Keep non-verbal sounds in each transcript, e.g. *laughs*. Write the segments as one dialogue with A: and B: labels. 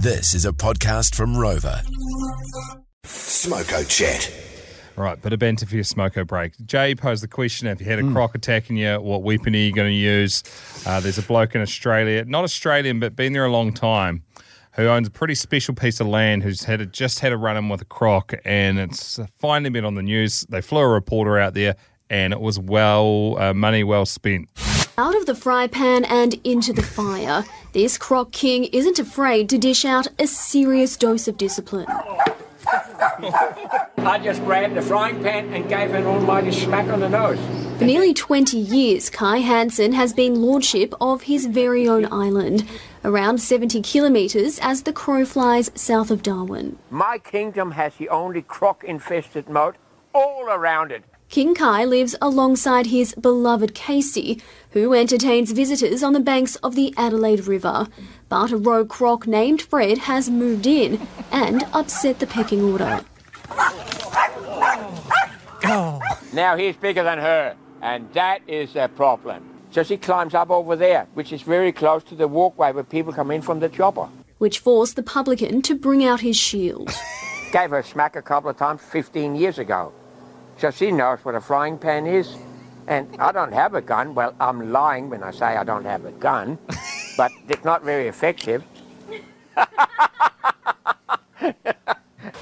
A: This is a podcast from Rova. Smoko Chat.
B: Right, bit of banter for your smoko break. Jay posed the question: If you
C: Hmm.
B: had a croc attacking you, what weapon are you going to use? Uh, there's a bloke in Australia, not Australian, but been there a long time, who owns a pretty special piece of land. Who's had a, just had a run in with a croc, and it's finally been on the news. They flew a reporter out there, and it was well uh, money well spent.
D: Out of the fry pan and into the fire, this croc king isn't afraid to dish out a serious dose of discipline. *laughs*
E: I just grabbed the frying pan and gave an almighty smack on the nose.
D: For nearly 20 years, Kai Hansen has been lordship of his very own island, around 70 kilometres as the crow flies south of Darwin.
E: My kingdom has the only croc infested moat all around it.
D: King Kai lives alongside his beloved Casey, who entertains visitors on the banks of the Adelaide River. But a rogue croc named Fred has moved in and upset the pecking order.
E: Now he's bigger than her, and that is a problem. So she climbs up over there, which is very close to the walkway where people come in from the chopper.
D: which forced the publican to bring out his shield.
E: Gave her a smack a couple of times 15 years ago. So she knows what a frying pan is. And I don't have a gun. Well, I'm lying when I say I don't have a gun, *laughs* but it's not very effective.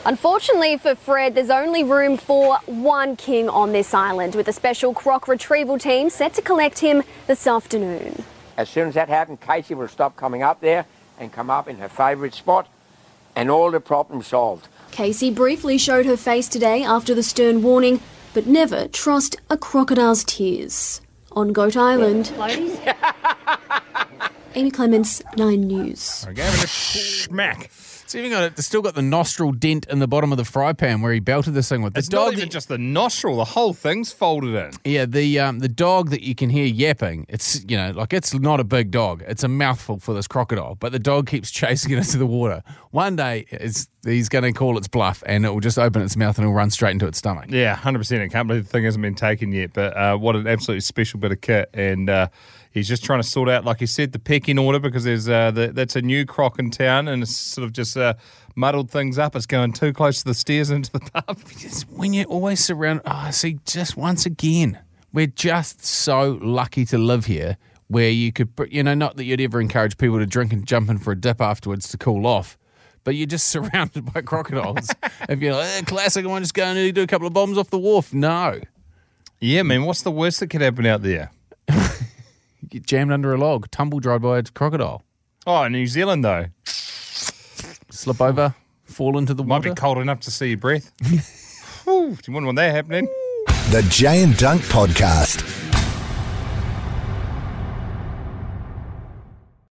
F: Unfortunately for Fred, there's only room for one king on this island, with a special croc retrieval team set to collect him this afternoon.
E: As soon as that happens, Casey will stop coming up there and come up in her favourite spot, and all the problems solved.
D: Casey briefly showed her face today after the stern warning, but never trust a crocodile's tears. On Goat Island, Amy Clements, 9 News.
B: I gave it a smack.
C: It's even got it. It's still got the nostril dent in the bottom of the fry pan where he belted this thing with. The
B: It's
C: dog
B: not even just the nostril; the whole thing's folded in.
C: Yeah, the um, the dog that you can hear yapping, it's you know, like it's not a big dog. It's a mouthful for this crocodile, but the dog keeps *laughs* chasing it into the water. One day it's, he's going to call its bluff and it will just open its mouth and it'll run straight into its stomach.
B: Yeah, hundred percent. I can't believe the thing hasn't been taken yet. But uh, what an absolutely special bit of kit, and uh, he's just trying to sort out, like he said, the pecking order because there's uh, the, that's a new croc in town, and it's sort of just uh, muddled things up. It's going too close to the stairs into the pub. *laughs*
C: When you're always surrounded, oh, see, just once again, we're just so lucky to live here where you could, you know, not that you'd ever encourage people to drink and jump in for a dip afterwards to cool off. But you're just *laughs* surrounded by crocodiles. *laughs* if you're like, eh, classic, I want to just go and do a couple of bombs off the wharf. No.
B: Yeah, man. What's the worst that could happen out there?
C: You get jammed under a log, tumble dried by a crocodile,
B: Oh, New Zealand though
C: slip over, fall into the
B: might
C: water.
B: Might be cold enough to see your breath. *laughs* Whew, do you wouldn't want that happening?
A: The Jay and Dunk Podcast.